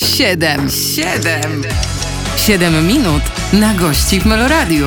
Siedem, siedem, siedem minut na gości w Meloradiu.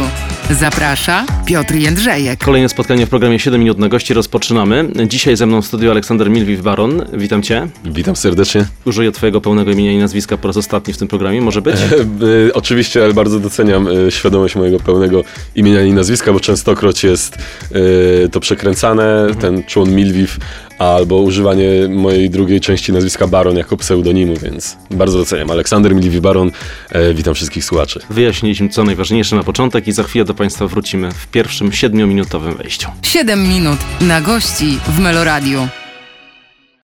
Zaprasza Piotr Jędrzejek. Kolejne spotkanie w programie 7 minut na gości rozpoczynamy. Dzisiaj ze mną w studiu Aleksander Milwiw-Baron. Witam cię. Witam serdecznie. Użyję twojego pełnego imienia i nazwiska po raz ostatni w tym programie, może być? E, e, oczywiście, ale bardzo doceniam e, świadomość mojego pełnego imienia i nazwiska, bo częstokroć jest e, to przekręcane, mhm. ten człon Milwiw, albo używanie mojej drugiej części nazwiska Baron jako pseudonimu, więc bardzo doceniam. Aleksander Milwiw Baron, e, witam wszystkich słuchaczy. Wyjaśniliśmy co najważniejsze na początek i za chwilę do Państwa wrócimy w pierwszym siedmiominutowym wejściu. 7 minut na gości w Meloradiu.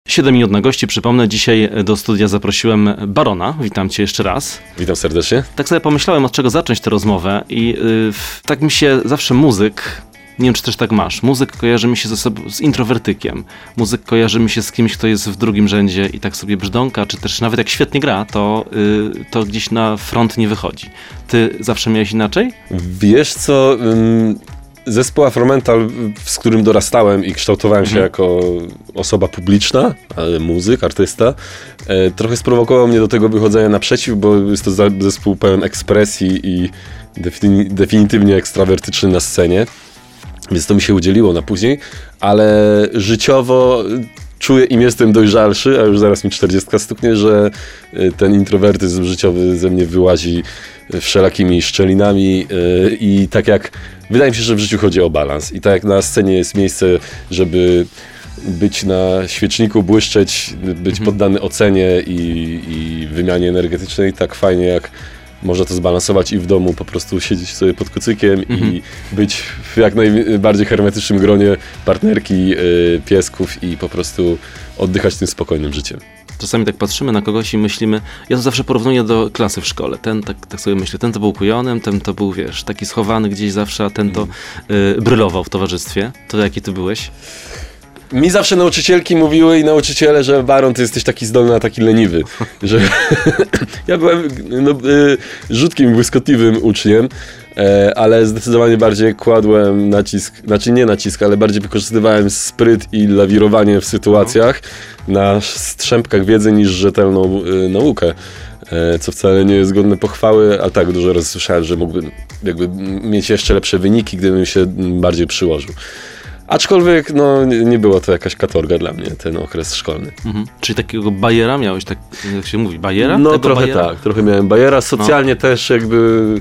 7 minut na gości. Przypomnę, dzisiaj do studia zaprosiłem Barona. Witam cię jeszcze raz. Witam serdecznie. Tak sobie pomyślałem, od czego zacząć tę rozmowę i yy, tak mi się zawsze muzyk nie wiem, czy też tak masz. Muzyk kojarzy mi się ze sobą z introwertykiem. Muzyk kojarzy mi się z kimś, kto jest w drugim rzędzie i tak sobie brzdąka, czy też nawet jak świetnie gra, to, yy, to gdzieś na front nie wychodzi. Ty zawsze miałeś inaczej? Wiesz co, zespół Afromental, z którym dorastałem i kształtowałem się mhm. jako osoba publiczna, ale muzyk, artysta, e, trochę sprowokował mnie do tego wychodzenia naprzeciw, bo jest to zespół pełen ekspresji i definitywnie ekstrawertyczny na scenie. Więc to mi się udzieliło na później, ale życiowo czuję im jestem dojrzalszy, a już zaraz mi 40 stuknie, że y, ten introwertyzm życiowy ze mnie wyłazi wszelakimi szczelinami y, i tak jak wydaje mi się, że w życiu chodzi o balans i tak jak na scenie jest miejsce, żeby być na świeczniku, błyszczeć, być mhm. poddany ocenie i, i wymianie energetycznej, tak fajnie jak można to zbalansować i w domu po prostu siedzieć sobie pod kocykiem mhm. i być w jak najbardziej hermetycznym gronie partnerki, yy, piesków i po prostu oddychać tym spokojnym życiem. Czasami tak patrzymy na kogoś i myślimy, ja to zawsze porównuję do klasy w szkole. Ten, tak, tak sobie myślę, ten to był kujonem, ten to był, wiesz, taki schowany gdzieś zawsze, a ten to yy, brylował w towarzystwie. To jaki ty byłeś? Mi zawsze nauczycielki mówiły i nauczyciele, że Baron, ty jesteś taki zdolny, a taki leniwy. Że ja byłem no, y, rzutkim, błyskotliwym uczniem, e, ale zdecydowanie bardziej kładłem nacisk, znaczy nie nacisk, ale bardziej wykorzystywałem spryt i lawirowanie w sytuacjach na strzępkach wiedzy niż rzetelną y, naukę e, co wcale nie jest godne pochwały, a tak dużo razy słyszałem, że mógłbym jakby mieć jeszcze lepsze wyniki, gdybym się bardziej przyłożył. Aczkolwiek no, nie była to jakaś katorga dla mnie, ten okres szkolny. Mhm. Czyli takiego bajera miałeś, tak jak się mówi, bajera? No trochę bajera? tak, trochę miałem bajera. Socjalnie no. też jakby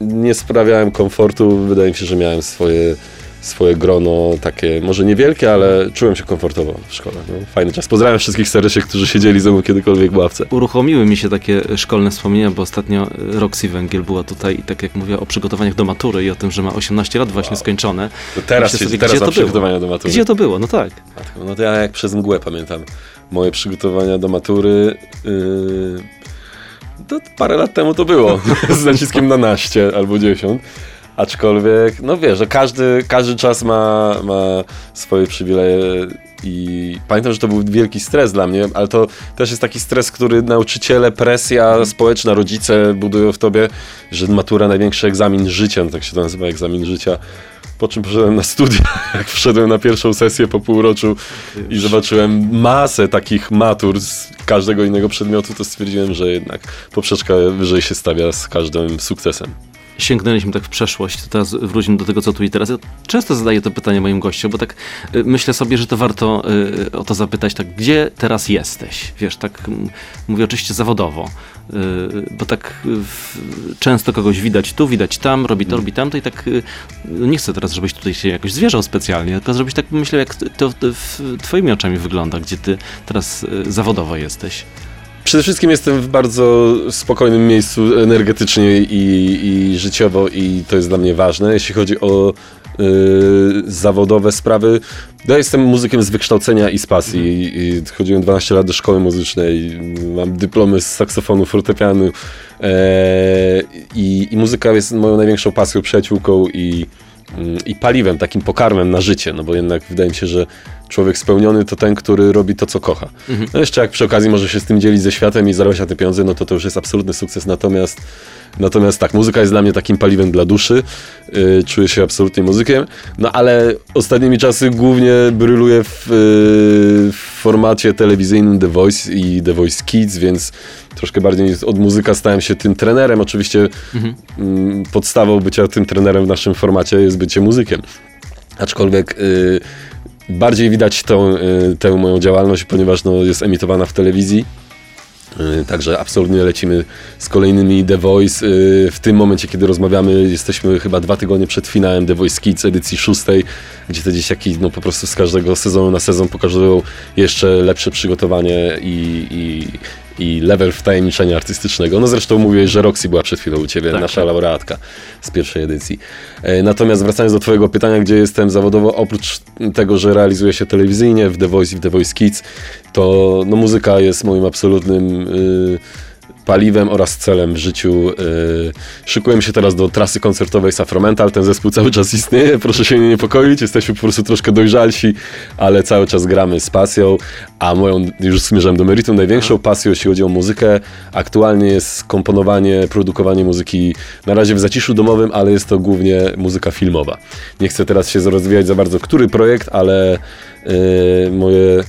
nie sprawiałem komfortu. Wydaje mi się, że miałem swoje swoje grono takie, może niewielkie, ale czułem się komfortowo w szkole. No, fajny czas. Pozdrawiam wszystkich serdecznie, którzy siedzieli ze mną kiedykolwiek w ławce. Uruchomiły mi się takie szkolne wspomnienia, bo ostatnio Roxy Węgiel była tutaj i tak jak mówiła o przygotowaniach do matury i o tym, że ma 18 lat właśnie wow. skończone. To teraz, się, sobie, teraz gdzie to przygotowania do matury. Gdzie to było? No tak. No to ja jak przez mgłę pamiętam moje przygotowania do matury. Yy... To parę lat temu to było, z naciskiem na naście albo 10. Aczkolwiek, no wiesz, że każdy, każdy czas ma, ma swoje przywileje i pamiętam, że to był wielki stres dla mnie, ale to też jest taki stres, który nauczyciele, presja społeczna, rodzice budują w tobie, że matura największy egzamin życia, no tak się to nazywa, egzamin życia. Po czym poszedłem na studia, jak wszedłem na pierwszą sesję po półroczu i zobaczyłem masę takich matur z każdego innego przedmiotu, to stwierdziłem, że jednak poprzeczka wyżej się stawia z każdym sukcesem sięgnęliśmy tak w przeszłość, to teraz wrócimy do tego, co tu i teraz. Ja często zadaję to pytanie moim gościom, bo tak y, myślę sobie, że to warto y, o to zapytać, tak, gdzie teraz jesteś? Wiesz, tak mówię oczywiście zawodowo, y, bo tak często kogoś widać tu, widać tam, robi to, robi tamto i tak no nie chcę teraz, żebyś tutaj się jakoś zwierzał specjalnie, tylko żebyś tak myślał, jak to twoimi oczami wygląda, gdzie ty teraz zawodowo jesteś. Przede wszystkim jestem w bardzo spokojnym miejscu energetycznie i, i życiowo i to jest dla mnie ważne. Jeśli chodzi o y, zawodowe sprawy, ja jestem muzykiem z wykształcenia i z pasji. I, chodziłem 12 lat do szkoły muzycznej, mam dyplomy z saksofonu, fortepianu e, i, i muzyka jest moją największą pasją, przyjaciółką i, i paliwem, takim pokarmem na życie, no bo jednak wydaje mi się, że człowiek spełniony to ten, który robi to, co kocha. No jeszcze jak przy okazji może się z tym dzielić ze światem i zarabiać na te pieniądze, no to to już jest absolutny sukces. Natomiast, natomiast tak, muzyka jest dla mnie takim paliwem dla duszy. Yy, czuję się absolutnie muzykiem. No ale ostatnimi czasy głównie bryluję w, yy, w formacie telewizyjnym The Voice i The Voice Kids, więc troszkę bardziej od muzyka stałem się tym trenerem. Oczywiście mm, podstawą bycia tym trenerem w naszym formacie jest bycie muzykiem. Aczkolwiek y, bardziej widać tą, y, tę moją działalność, ponieważ no, jest emitowana w telewizji. Y, Także absolutnie lecimy z kolejnymi The Voice. Y, W tym momencie, kiedy rozmawiamy, jesteśmy chyba dwa tygodnie przed finałem The Voice Kids edycji szóstej, gdzie te dzieciaki no, po prostu z każdego sezonu na sezon pokazują jeszcze lepsze przygotowanie i, i, i level wtajemniczenia artystycznego. No zresztą mówiłeś, że Roxy była przed chwilą u Ciebie, Tak, nasza tak. laureatka z pierwszej edycji. E, Natomiast wracając do Twojego pytania, gdzie jestem zawodowo, oprócz tego, że realizuję się telewizyjnie w The Voice i w The Voice Kids, to no, muzyka jest moim absolutnym y, paliwem oraz celem w życiu. Y, szykujemy się teraz do trasy koncertowej Safromental. Ten zespół cały czas istnieje, proszę się nie niepokoić. Jesteśmy po prostu troszkę dojrzalsi, ale cały czas gramy z pasją. A moją, już zmierzam do meritum, największą pasją, jeśli chodzi o muzykę, aktualnie jest komponowanie, produkowanie muzyki na razie w zaciszu domowym, ale jest to głównie muzyka filmowa. Nie chcę teraz się rozwijać za bardzo, który projekt, ale y, moje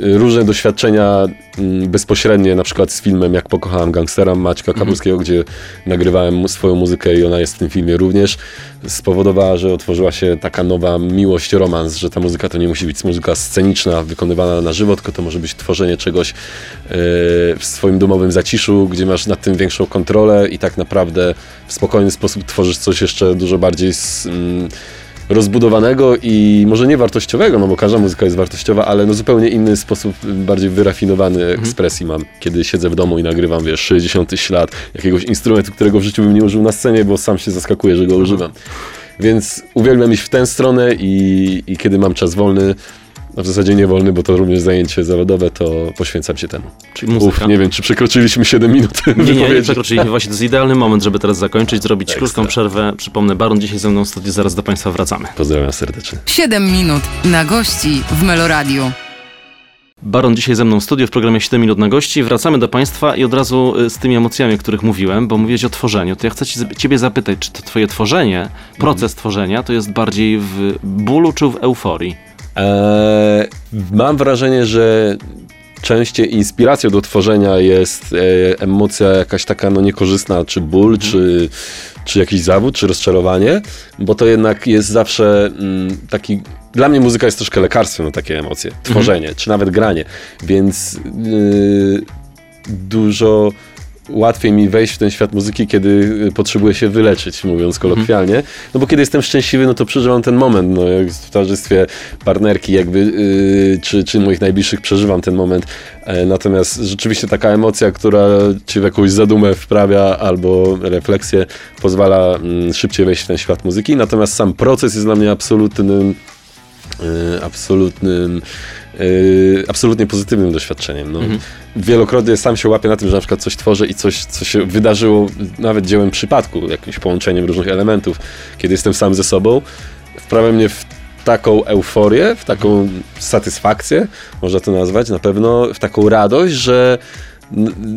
różne doświadczenia mm, bezpośrednie, na przykład z filmem Jak pokochałem gangstera Maćka Kapulskiego, gdzie nagrywałem swoją muzykę i ona jest w tym filmie również, spowodowała, że otworzyła się taka nowa miłość, romans, że ta muzyka to nie musi być muzyka sceniczna, wykonywana na żywo, tylko to może być tworzenie czegoś e, w swoim domowym zaciszu, gdzie masz nad tym większą kontrolę i tak naprawdę w spokojny sposób tworzysz coś jeszcze dużo bardziej z, rozbudowanego i może nie wartościowego, no bo każda muzyka jest wartościowa, ale no zupełnie inny sposób, bardziej wyrafinowany ekspresji mam, kiedy siedzę w domu i nagrywam, wiesz, 60 ślad jakiegoś instrumentu, którego w życiu bym nie użył na scenie, bo sam się zaskakuję, że go używam. Więc uwielbiam iść w tę stronę i, i kiedy mam czas wolny, no w zasadzie nie wolny, bo to również zajęcie zawodowe, to poświęcam się temu. Czyli muzyka. Uf, nie wiem, czy przekroczyliśmy 7 minut Nie, nie, nie przekroczyliśmy. Właśnie to jest idealny moment, żeby teraz zakończyć, zrobić Ekstra. krótką przerwę. Przypomnę, Baron dzisiaj ze mną w studiu, zaraz do Państwa wracamy. Pozdrawiam serdecznie. 7 minut na gości w Meloradiu. Baron dzisiaj ze mną w studiu w programie 7 minut na gości. Wracamy do Państwa i od razu y, z tymi emocjami, o których mówiłem, bo mówiłeś o tworzeniu. To ja chcę ci, Ciebie zapytać, czy to Twoje tworzenie, proces tworzenia, to jest bardziej w bólu czy w euforii? Eee, mam wrażenie, że częściej inspiracją do tworzenia jest e, emocja jakaś taka no, niekorzystna, czy ból, czy, czy jakiś zawód, czy rozczarowanie, bo to jednak jest zawsze mm, taki. Dla mnie muzyka jest troszkę lekarstwem na takie emocje. Tworzenie, czy nawet granie. Więc yy, dużo łatwiej mi wejść w ten świat muzyki, kiedy y, potrzebuję się wyleczyć, mówiąc kolokwialnie. No bo kiedy jestem szczęśliwy, no to przeżywam ten moment, no jak w towarzystwie partnerki jakby, yy, czy, czy moich najbliższych przeżywam ten moment. E, natomiast rzeczywiście taka emocja, która cię w jakąś zadumę wprawia albo refleksję, pozwala mm, szybciej wejść w ten świat muzyki. Natomiast sam proces jest dla mnie absolutnym y, absolutnym, y, absolutnie pozytywnym doświadczeniem. No. Wielokrotnie sam się łapię na tym, że na przykład coś tworzę i coś, co się wydarzyło nawet dziełem przypadku, jakimś połączeniem różnych elementów, kiedy jestem sam ze sobą, wprawia mnie w taką euforię, w taką satysfakcję, można to nazwać na pewno, w taką radość, że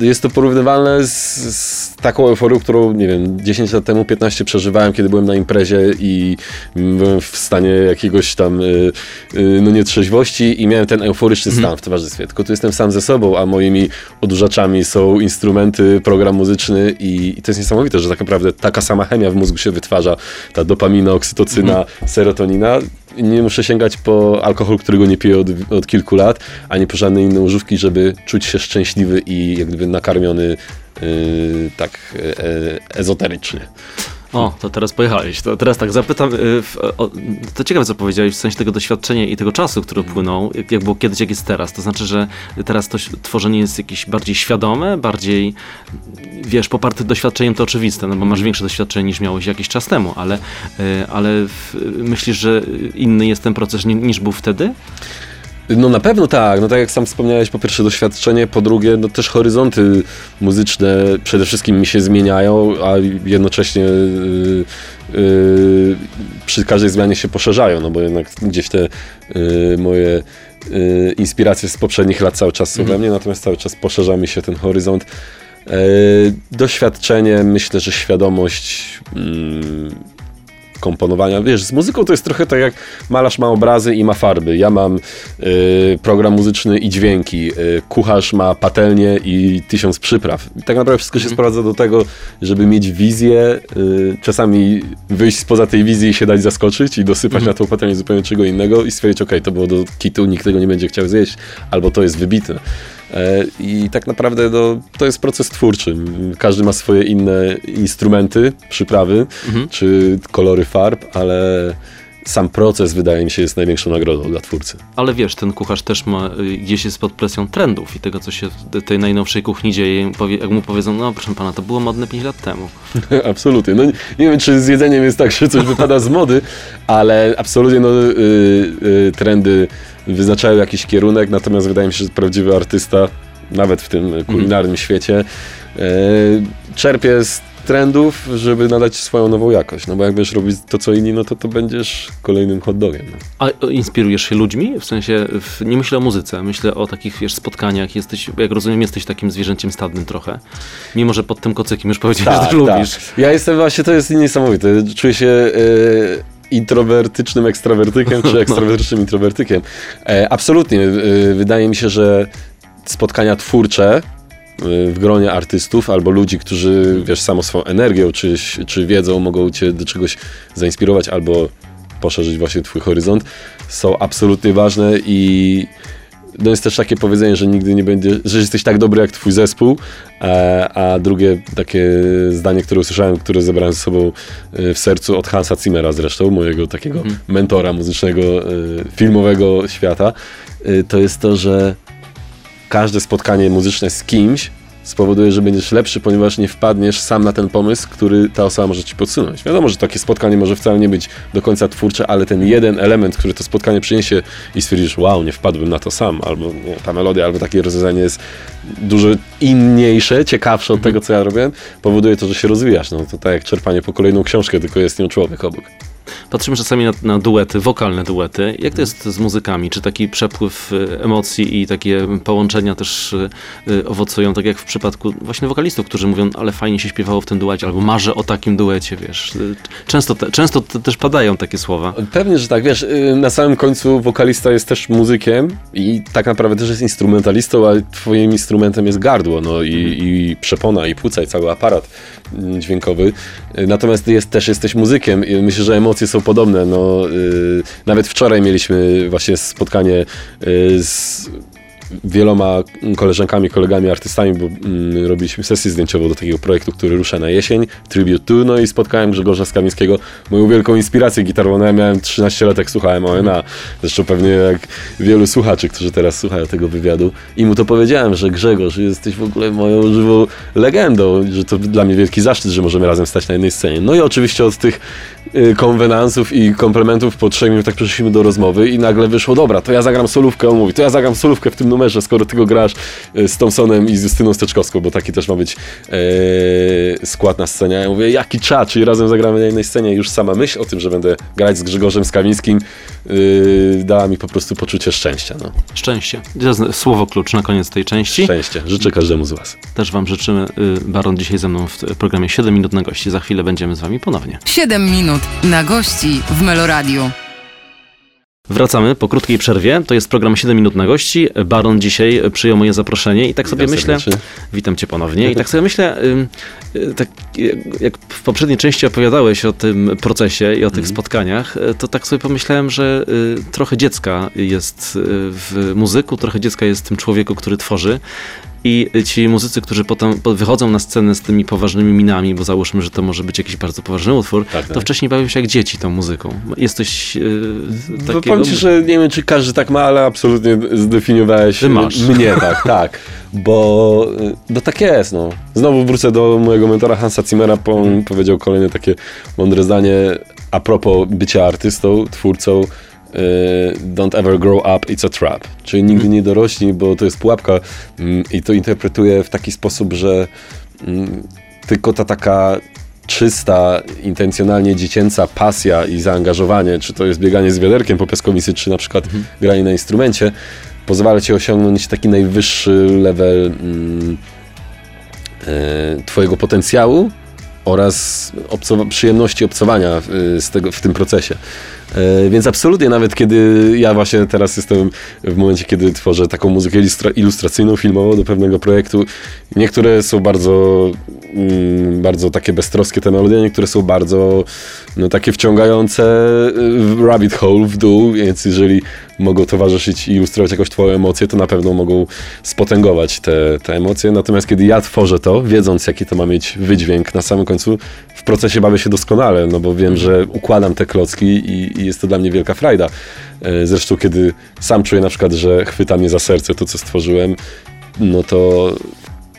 jest to porównywalne z, z taką euforią, którą, nie wiem, 10 lat temu, 15 przeżywałem, kiedy byłem na imprezie i byłem w stanie jakiegoś tam, y, y, no nietrzeźwości i miałem ten euforyczny stan w towarzystwie. Tylko tu jestem sam ze sobą, a moimi odurzaczami są instrumenty, program muzyczny i, i to jest niesamowite, że tak naprawdę taka sama chemia w mózgu się wytwarza, ta dopamina, oksytocyna, serotonina. Nie muszę sięgać po alkohol, którego nie piję od, od kilku lat, ani po żadne inne używki, żeby czuć się szczęśliwy i jak gdyby nakarmiony yy, tak e, ezoterycznie. O, to teraz pojechałeś. To teraz tak zapytam, y, o, to ciekawe co powiedziałeś w sensie tego doświadczenia i tego czasu, który płynął, jak, jak było kiedyś, jak jest teraz. To znaczy, że teraz to tworzenie jest jakieś bardziej świadome, bardziej, wiesz, poparte doświadczeniem to oczywiste, no bo masz większe doświadczenie niż miałeś jakiś czas temu, ale, y, ale myślisz, że inny jest ten proces ni, niż był wtedy? No na pewno tak, no tak jak sam wspomniałeś, po pierwsze doświadczenie, po drugie no też horyzonty muzyczne przede wszystkim mi się zmieniają, a jednocześnie yy, yy, przy każdej zmianie się poszerzają, no bo jednak gdzieś te yy, moje yy, inspiracje z poprzednich lat cały czas są Mhm. we mnie, natomiast cały czas poszerza mi się ten horyzont. Yy, doświadczenie, myślę, że świadomość mm, komponowania. Wiesz, z muzyką to jest trochę tak jak malarz ma obrazy i ma farby. Ja mam y, program muzyczny i dźwięki. Y, kucharz ma patelnię i tysiąc przypraw. I tak naprawdę wszystko się sprowadza do tego, żeby mieć wizję, y, czasami wyjść spoza tej wizji i się dać zaskoczyć i dosypać na tą patelnię zupełnie czego innego i stwierdzić, ok, to było do kitu, nikt tego nie będzie chciał zjeść, albo to jest wybitne. E, I tak naprawdę no, to jest proces twórczy. Każdy ma swoje inne instrumenty, przyprawy czy kolory farb, ale sam proces wydaje mi się jest największą nagrodą dla twórcy. Ale wiesz, ten kucharz też ma, y, gdzieś jest pod presją trendów i tego, co się w tej najnowszej kuchni dzieje. Jak mu powiedzą, no proszę pana, to było modne 5 lat temu. absolutnie. No, nie, nie wiem, czy z jedzeniem jest tak, że coś wypada z mody, ale absolutnie no, y, y, trendy wyznaczają jakiś kierunek, natomiast wydaje mi się, że prawdziwy artysta, nawet w tym kulinarnym świecie, y, czerpie z trendów, żeby nadać swoją nową jakość. No bo jak będziesz robić to, co inni, no to to będziesz kolejnym hot dogiem. No. A inspirujesz się ludźmi? W sensie, w, nie myślę o muzyce, myślę o takich, wiesz, spotkaniach. Jesteś, jak rozumiem, jesteś takim zwierzęciem stadnym trochę. Mimo, że pod tym kocykiem już powiedziałeś, że też lubisz. Ja jestem właśnie, to jest niesamowite. Czuję się e, introwertycznym ekstrawertykiem, czy ekstrawertycznym introwertykiem. E, absolutnie. E, wydaje mi się, że spotkania twórcze e, w gronie artystów albo ludzi, którzy, wiesz, samo swoją energią czy, czy wiedzą mogą cię do czegoś zainspirować albo poszerzyć właśnie twój horyzont, są absolutnie ważne i no jest też takie powiedzenie, że nigdy nie będzie, że jesteś tak dobry jak twój zespół, e, a drugie takie zdanie, które usłyszałem, które zebrałem ze sobą e, w sercu od Hansa Zimmera zresztą, mojego takiego mentora muzycznego, e, filmowego świata, to jest to, że każde spotkanie muzyczne z kimś spowoduje, że będziesz lepszy, ponieważ nie wpadniesz sam na ten pomysł, który ta osoba może ci podsunąć. Wiadomo, że takie spotkanie może wcale nie być do końca twórcze, ale ten jeden element, który to spotkanie przyniesie i stwierdzisz, wow, nie wpadłbym na to sam, albo nie, ta melodia, albo takie rozwiązanie jest dużo inniejsze, ciekawsze od tego, co ja robiłem, powoduje to, że się rozwijasz. No to tak jak czerpanie po kolejną książkę, tylko jest nią człowiek obok. Patrzymy czasami na, na duety, wokalne duety. Jak to jest z muzykami? Czy taki przepływ y, emocji i takie połączenia też y, y, owocują, tak jak w przypadku właśnie wokalistów, którzy mówią, ale fajnie się śpiewało w tym duecie, albo marzę o takim duecie, wiesz. Często, te, często te, też padają takie słowa. Pewnie, że tak. Wiesz, na samym końcu wokalista jest też muzykiem i tak naprawdę też jest instrumentalistą, a twoim instrumentem jest gardło, no i, i przepona, i płuca, i cały aparat mm, dźwiękowy. Natomiast jest, też jesteś muzykiem myślę, że emocje są podobne. No, y, nawet wczoraj mieliśmy właśnie spotkanie y, z wieloma koleżankami, kolegami, artystami, bo mm, robiliśmy sesję zdjęciową do takiego projektu, który rusza na jesień, Tribute to, no i spotkałem Grzegorza Skamińskiego, moją wielką inspirację gitarową. No, ja miałem 13 lat, jak słuchałem ONA, zresztą pewnie jak wielu słuchaczy, którzy teraz słuchają tego wywiadu. I mu to powiedziałem, że Grzegorz, jesteś w ogóle moją żywą legendą, że to dla mnie wielki zaszczyt, że możemy razem stać na jednej scenie. No i oczywiście od tych y, konwenansów i komplementów po trzech minutach przeszliśmy do rozmowy i nagle wyszło, dobra, to ja zagram solówkę, on mówi, to ja zagram solówkę w tym numerze, skoro ty go grasz y, z Thompsonem i z Justyną Steczkowską, bo taki też ma być e, skład na scenie. Ja mówię, jaki czad, czyli razem zagramy na jednej scenie. Już sama myśl o tym, że będę grać z Grzegorzem Skawińskim y, dała mi po prostu poczucie szczęścia. No. Szczęście. Słowo klucz na koniec tej części. Szczęście. Życzę każdemu z was. Też wam życzymy. y, Baron dzisiaj ze mną w programie 7 minut na gości. Za chwilę będziemy z wami ponownie. 7 minut na gości w Meloradiu. Wracamy po krótkiej przerwie. To jest program 7 minut na gości. Baron dzisiaj przyjął moje zaproszenie i tak sobie Witam myślę. serdecznie. Witam cię ponownie. I tak sobie myślę, y, tak jak- w poprzedniej części opowiadałeś o tym procesie i o tych spotkaniach, y, to tak sobie pomyślałem, że y, trochę dziecka jest w muzyku, trochę dziecka jest w tym człowieku, który tworzy. I ci muzycy, którzy potem po- wychodzą na scenę z tymi poważnymi minami, bo załóżmy, że to może być jakiś bardzo poważny utwór, Tak, to tak. wcześniej bawią się jak dzieci tą muzyką. Jesteś yy, takiego... powiem ci, że nie wiem, czy każdy tak ma, ale absolutnie zdefiniowałeś Ty masz. mnie tak, tak. Bo no tak jest, no. Znowu wrócę do mojego mentora Hansa Zimmera, bo on powiedział kolejne takie mądre zdanie a propos bycia artystą, twórcą. Y, Don't ever grow up, it's a trap. Czyli nigdy nie dorośnij, bo to jest pułapka. Mm, I to interpretuję w taki sposób, że mm, tylko ta taka czysta, intencjonalnie dziecięca pasja i zaangażowanie, czy to jest bieganie z wiaderkiem po piaskownicy, czy na przykład granie na instrumencie, pozwala ci osiągnąć taki najwyższy level mm, e, twojego potencjału oraz obcowa- przyjemności obcowania y, z tego, w tym procesie. E, Więc absolutnie, nawet kiedy ja właśnie teraz jestem w momencie, kiedy tworzę taką muzykę ilustra- ilustracyjną, filmową do pewnego projektu, niektóre są bardzo, mm, bardzo takie beztroskie te melodie, niektóre są bardzo no, takie wciągające y, rabbit hole, w dół, więc jeżeli mogą towarzyszyć i ilustrować jakoś twoje emocje, to na pewno mogą spotęgować te, te emocje. Natomiast kiedy ja tworzę to, wiedząc jaki to ma mieć wydźwięk na samym końcu, w procesie bawię się doskonale, no bo wiem, że układam te klocki i, i jest to dla mnie wielka frajda. E, Zresztą kiedy sam czuję na przykład, że chwyta mnie za serce to, co stworzyłem, no to,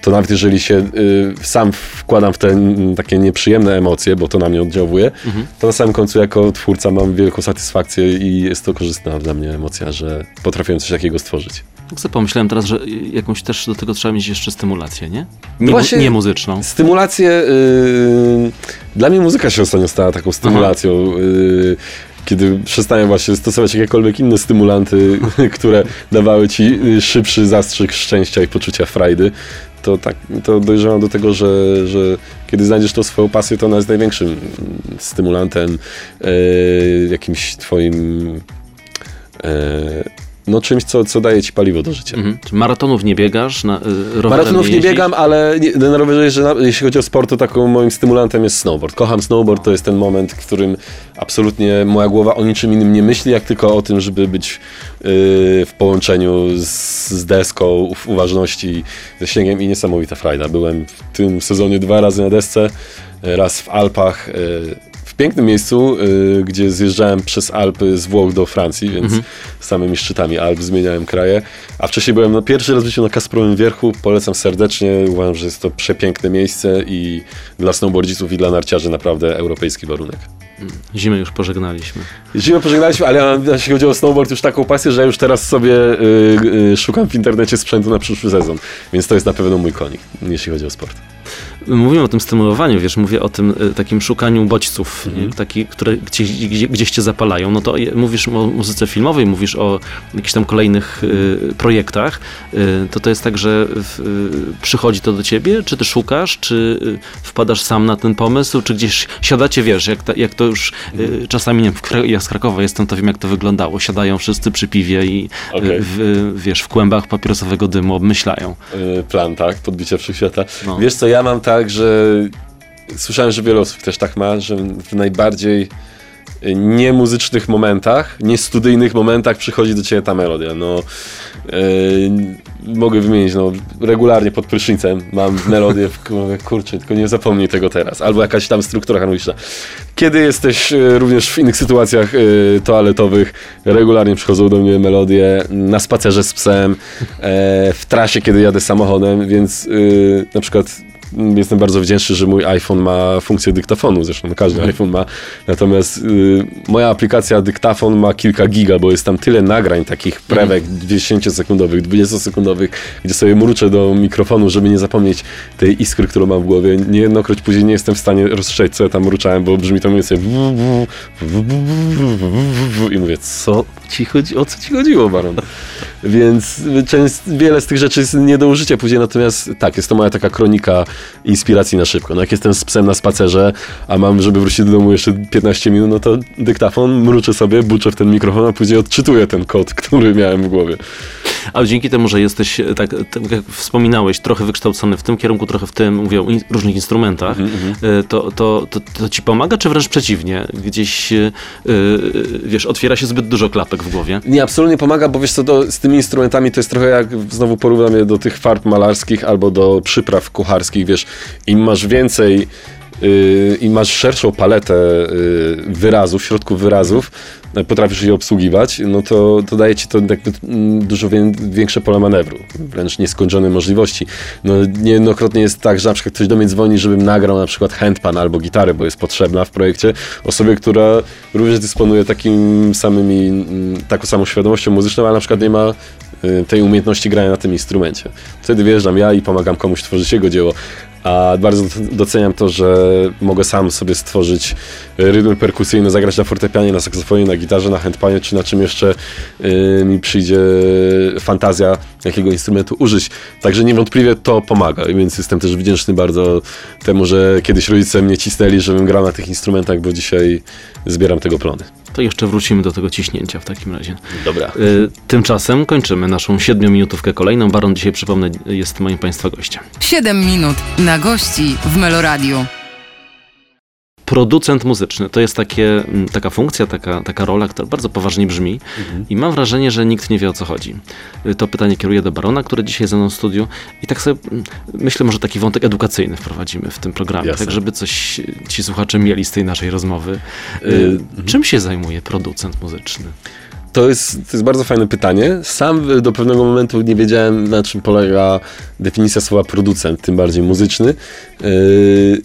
to nawet jeżeli się y, sam wkładam w te takie nieprzyjemne emocje, bo to na mnie oddziałuje, to na samym końcu jako twórca mam wielką satysfakcję i jest to korzystna dla mnie emocja, że potrafiłem coś takiego stworzyć. Tak sobie pomyślałem teraz, że jakąś też do tego trzeba mieć jeszcze stymulację, nie? Nie, No mu, nie muzyczną. Stymulację. y, dla mnie muzyka się ostatnio stała taką stymulacją. y, kiedy przestałem właśnie stosować jakiekolwiek inne stymulanty, które dawały ci y, szybszy zastrzyk szczęścia i poczucia frajdy, to tak, to dojrzewam do tego, że, że kiedy znajdziesz tą swoją pasję, to ona jest największym stymulantem, y, jakimś twoim y, no czymś, co, co daje ci paliwo do życia. Mhm. Maratonów nie biegasz? Na, y, Maratonów nie jeździsz? biegam, ale nie, na rowerze jeżdżę, jeśli chodzi o sport, to taką moim stymulantem jest snowboard. Kocham snowboard, to jest ten moment, w którym absolutnie moja głowa o niczym innym nie myśli, jak tylko o tym, żeby być yy, w połączeniu z, z deską, w uważności, ze śniegiem i niesamowita frajda. Byłem w tym sezonie dwa razy na desce, raz w Alpach, yy, w pięknym miejscu, yy, gdzie zjeżdżałem przez Alpy z Włoch do Francji, więc samymi szczytami Alp zmieniałem kraje. A wcześniej byłem no, pierwszy raz w na Kasprowym Wierchu. Polecam serdecznie. Uważam, że jest to przepiękne miejsce i dla snowboardzistów i dla narciarzy naprawdę europejski warunek. Zimę już pożegnaliśmy. Zimę pożegnaliśmy, ale ja jeśli chodzi o snowboard, już taką pasję, że ja już teraz sobie y, y, szukam w internecie sprzętu na przyszły sezon. Więc to jest na pewno mój konik, jeśli chodzi o sport. Mówimy o tym stymulowaniu, wiesz, mówię o tym y, takim szukaniu bodźców, Mhm. Taki, które gdzieś, gdzie, gdzieś cię zapalają. No to mówisz o muzyce filmowej, mówisz o jakichś tam kolejnych y, projektach. Y, to to jest tak, że w, y, przychodzi to do ciebie, czy ty szukasz, czy y, wpadasz sam na ten pomysł, czy gdzieś siadacie, wiesz, jak, ta, jak to już y, czasami, nie wiem, ja z Krakowa jestem, to wiem jak to wyglądało. Siadają wszyscy przy piwie i y, Okej. w, wiesz, w kłębach papierosowego dymu obmyślają. Plan, tak? Podbicia wszechświata. No. Wiesz co, ja mam tak, że słyszałem, że wiele osób też tak ma, że w najbardziej y, niemuzycznych momentach, niestudyjnych momentach przychodzi do ciebie ta melodia. No, y, mogę wymienić, no, regularnie pod prysznicem mam melodię, w, kurczę, tylko nie zapomnij tego teraz. Albo jakaś tam struktura harmoniczna. Kiedy jesteś y, również w innych sytuacjach y, toaletowych, regularnie przychodzą do mnie melodie na spacerze z psem, e, w trasie, kiedy jadę samochodem, więc y, na przykład jestem bardzo wdzięczny, że mój iPhone ma funkcję dyktafonu, zresztą każdy iPhone ma, natomiast y, moja aplikacja dyktafon ma kilka giga, bo jest tam tyle nagrań takich prewek 10-sekundowych, 20-sekundowych, gdzie sobie mruczę do mikrofonu, żeby nie zapomnieć tej iskry, którą mam w głowie. Niejednokroć później nie jestem w stanie rozstrzeć, co ja tam mruczałem, bo brzmi to mniej więcej i mówię, co ci chodzi, o co ci chodziło, Baron? Więc częst, wiele z tych rzeczy jest nie do użycia później, natomiast tak, jest to moja taka kronika inspiracji na szybko. No jak jestem z psem na spacerze, a mam, żeby wrócić do domu jeszcze 15 minut, no to dyktafon, mruczę sobie, buczę w ten mikrofon, a później odczytuję ten kod, który miałem w głowie. Ale dzięki temu, że jesteś, e, tak, tak jak wspominałeś, trochę wykształcony w tym kierunku, trochę w tym, mówię o in, różnych instrumentach, e, to, to, to, to ci pomaga, czy wręcz przeciwnie? Gdzieś, e, e, wiesz, otwiera się zbyt dużo klapek w głowie. Nie, absolutnie pomaga, bo wiesz co, to, z tymi instrumentami to jest trochę jak, znowu porównam je do tych farb malarskich albo do przypraw kucharskich, wiesz, im masz więcej, yy, im masz szerszą paletę yy, wyrazów, środków wyrazów, yy, potrafisz je obsługiwać, no to, to daje ci to jakby mm, dużo wię, większe pole manewru, wręcz nieskończone możliwości. No niejednokrotnie jest tak, że na przykład ktoś do mnie dzwoni, żebym nagrał na przykład handpan albo gitarę, bo jest potrzebna w projekcie, osobie, która również dysponuje takim samymi, mm, taką samą świadomością muzyczną, ale na przykład nie ma tej umiejętności grania na tym instrumencie. Wtedy wjeżdżam ja i pomagam komuś tworzyć jego dzieło. A bardzo doceniam to, że mogę sam sobie stworzyć rytmy perkusyjne, zagrać na fortepianie, na saksofonie, na gitarze, na handpanie, czy na czym jeszcze y, mi przyjdzie fantazja jakiego instrumentu użyć. Także niewątpliwie to pomaga, więc jestem też wdzięczny bardzo temu, że kiedyś rodzice mnie cisnęli, żebym grał na tych instrumentach, bo dzisiaj zbieram tego plony. To jeszcze wrócimy do tego ciśnięcia w takim razie. Dobra. Y, Tymczasem kończymy naszą siedmiominutówkę kolejną. Baron dzisiaj, przypomnę, jest moim Państwa gościem. 7 minut na gości w Meloradiu. Producent muzyczny to jest takie, mm, taka funkcja, taka, taka rola, która bardzo poważnie brzmi i mam wrażenie, że nikt nie wie o co chodzi. Y, To pytanie kieruję do Barona, który dzisiaj ze mną w studiu i tak sobie mm, myślę, może taki wątek edukacyjny wprowadzimy w tym programie, Jasne. tak żeby coś ci słuchacze mieli z tej naszej rozmowy. Y, Y, Czym się zajmuje producent muzyczny? To jest, to jest bardzo fajne pytanie. Sam do pewnego momentu nie wiedziałem, na czym polega definicja słowa producent, tym bardziej muzyczny. Yy,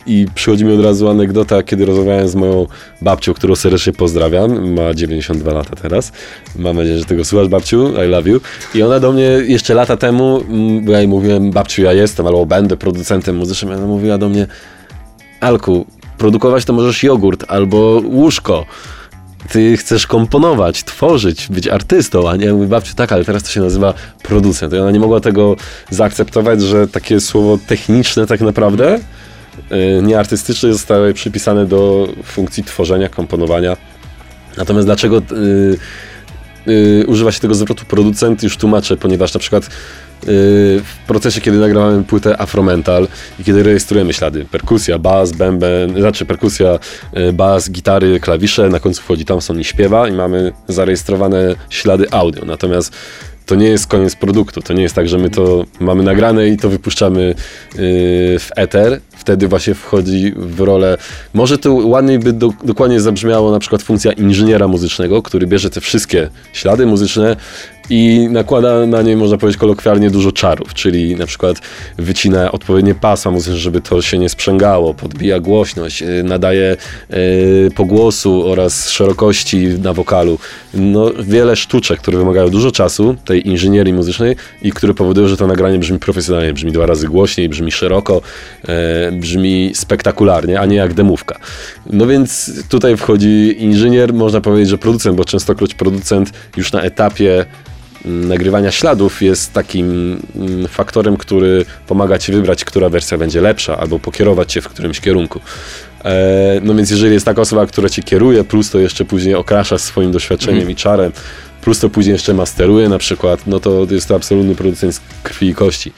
I przychodzi mi od razu anegdota, kiedy rozmawiałem z moją babcią, którą serdecznie pozdrawiam. Ma 92 lata teraz. Mam nadzieję, że tego słuchasz, babciu. I love you. I ona do mnie jeszcze lata temu, mm, bo ja jej mówiłem, babciu, ja jestem albo będę producentem muzycznym. Ona mówiła do mnie, Alku, produkować to możesz jogurt albo łóżko ty chcesz komponować, tworzyć, być artystą, a nie mówi babciu, tak, ale teraz to się nazywa producent. I ona nie mogła tego zaakceptować, że takie słowo techniczne tak naprawdę, yy, nie artystyczne, zostały przypisane do funkcji tworzenia, komponowania. Natomiast dlaczego yy, yy, używa się tego zwrotu producent, już tłumaczę, ponieważ na przykład w procesie, kiedy nagrywamy płytę Afromental i kiedy rejestrujemy ślady, perkusja, bas, bęben, znaczy perkusja, yy, bas, gitary, klawisze, na końcu wchodzi Thompson i śpiewa i mamy zarejestrowane ślady audio. Natomiast to nie jest koniec produktu. To nie jest tak, że my to mamy nagrane i to wypuszczamy yy, w eter. Wtedy właśnie wchodzi w rolę. Może to ładniej by do, dokładnie zabrzmiało na przykład funkcja inżyniera muzycznego, który bierze te wszystkie ślady muzyczne i nakłada na nie, można powiedzieć kolokwialnie, dużo czarów, czyli na przykład wycina odpowiednie pasma muzyczne, żeby to się nie sprzęgało, podbija głośność, yy, nadaje yy, pogłosu oraz szerokości na wokalu. No, wiele sztuczek, które wymagają dużo czasu, tej inżynierii muzycznej i które powodują, że to nagranie brzmi profesjonalnie, brzmi dwa razy głośniej, brzmi szeroko, e, brzmi spektakularnie, a nie jak demówka. No więc tutaj wchodzi inżynier, można powiedzieć, że producent, bo częstokroć producent już na etapie nagrywania śladów jest takim mm, faktorem, który pomaga ci wybrać, która wersja będzie lepsza, albo pokierować cię w którymś kierunku. E, No więc jeżeli jest taka osoba, która cię kieruje, plus to jeszcze później okrasza swoim doświadczeniem i czarem, plus to później jeszcze masteruje na przykład, no to jest to absolutny producent z krwi i kości.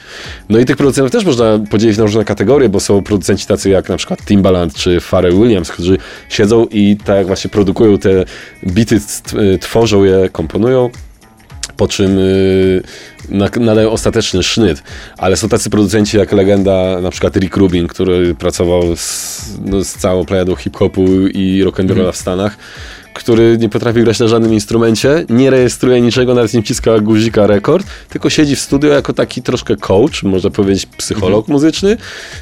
No i tych producentów też można podzielić na różne kategorie, bo są producenci tacy jak na przykład Timbaland czy Pharrell Williams, którzy siedzą i tak właśnie produkują te bity, tworzą je, komponują, po czym y, na- nadają ostateczny sznyt. Ale są tacy producenci jak legenda, na przykład Rick Rubin, który pracował z, no, z całą plejadą hip-hopu i rock'n'rolla w Stanach, który nie potrafi grać na żadnym instrumencie, nie rejestruje niczego, nawet nie wciska guzika rekord, tylko siedzi w studio jako taki troszkę coach, można powiedzieć psycholog muzyczny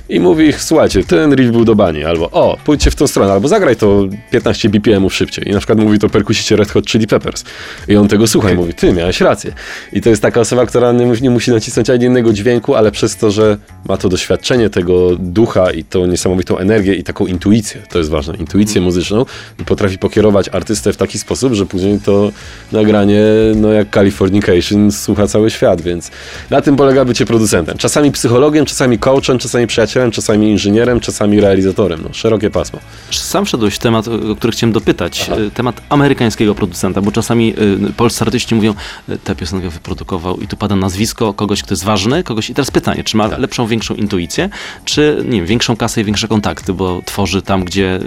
i mówi, słuchajcie, ten riff był do bani, albo o, pójdźcie w tą stronę, albo zagraj to 15 BPM-ów szybciej. I na przykład mówi to perkusicie Red Hot Chili Peppers. I on tego słucha i mówi, ty, miałeś rację. I to jest taka osoba, która nie, nie musi nacisnąć ani jednego dźwięku, ale przez to, że ma to doświadczenie tego ducha i tą niesamowitą energię i taką intuicję, to jest ważne, intuicję muzyczną, i potrafi pokierować artystę w taki sposób, że później to nagranie, no jak Californication, słucha cały świat, więc na tym polega bycie producentem. Czasami psychologiem, czasami coachem, czasami przyjacielem, czasami inżynierem, czasami realizatorem. No, szerokie pasmo. Sam wszedłeś w temat, o który chciałem dopytać, y, temat amerykańskiego producenta, bo czasami y, polscy artyści mówią, y, tę piosenkę wyprodukował i tu pada nazwisko kogoś, kto jest ważny, kogoś i teraz pytanie, czy ma Tak. lepszą, większą intuicję, czy nie wiem, większą kasę i większe kontakty, bo tworzy tam, gdzie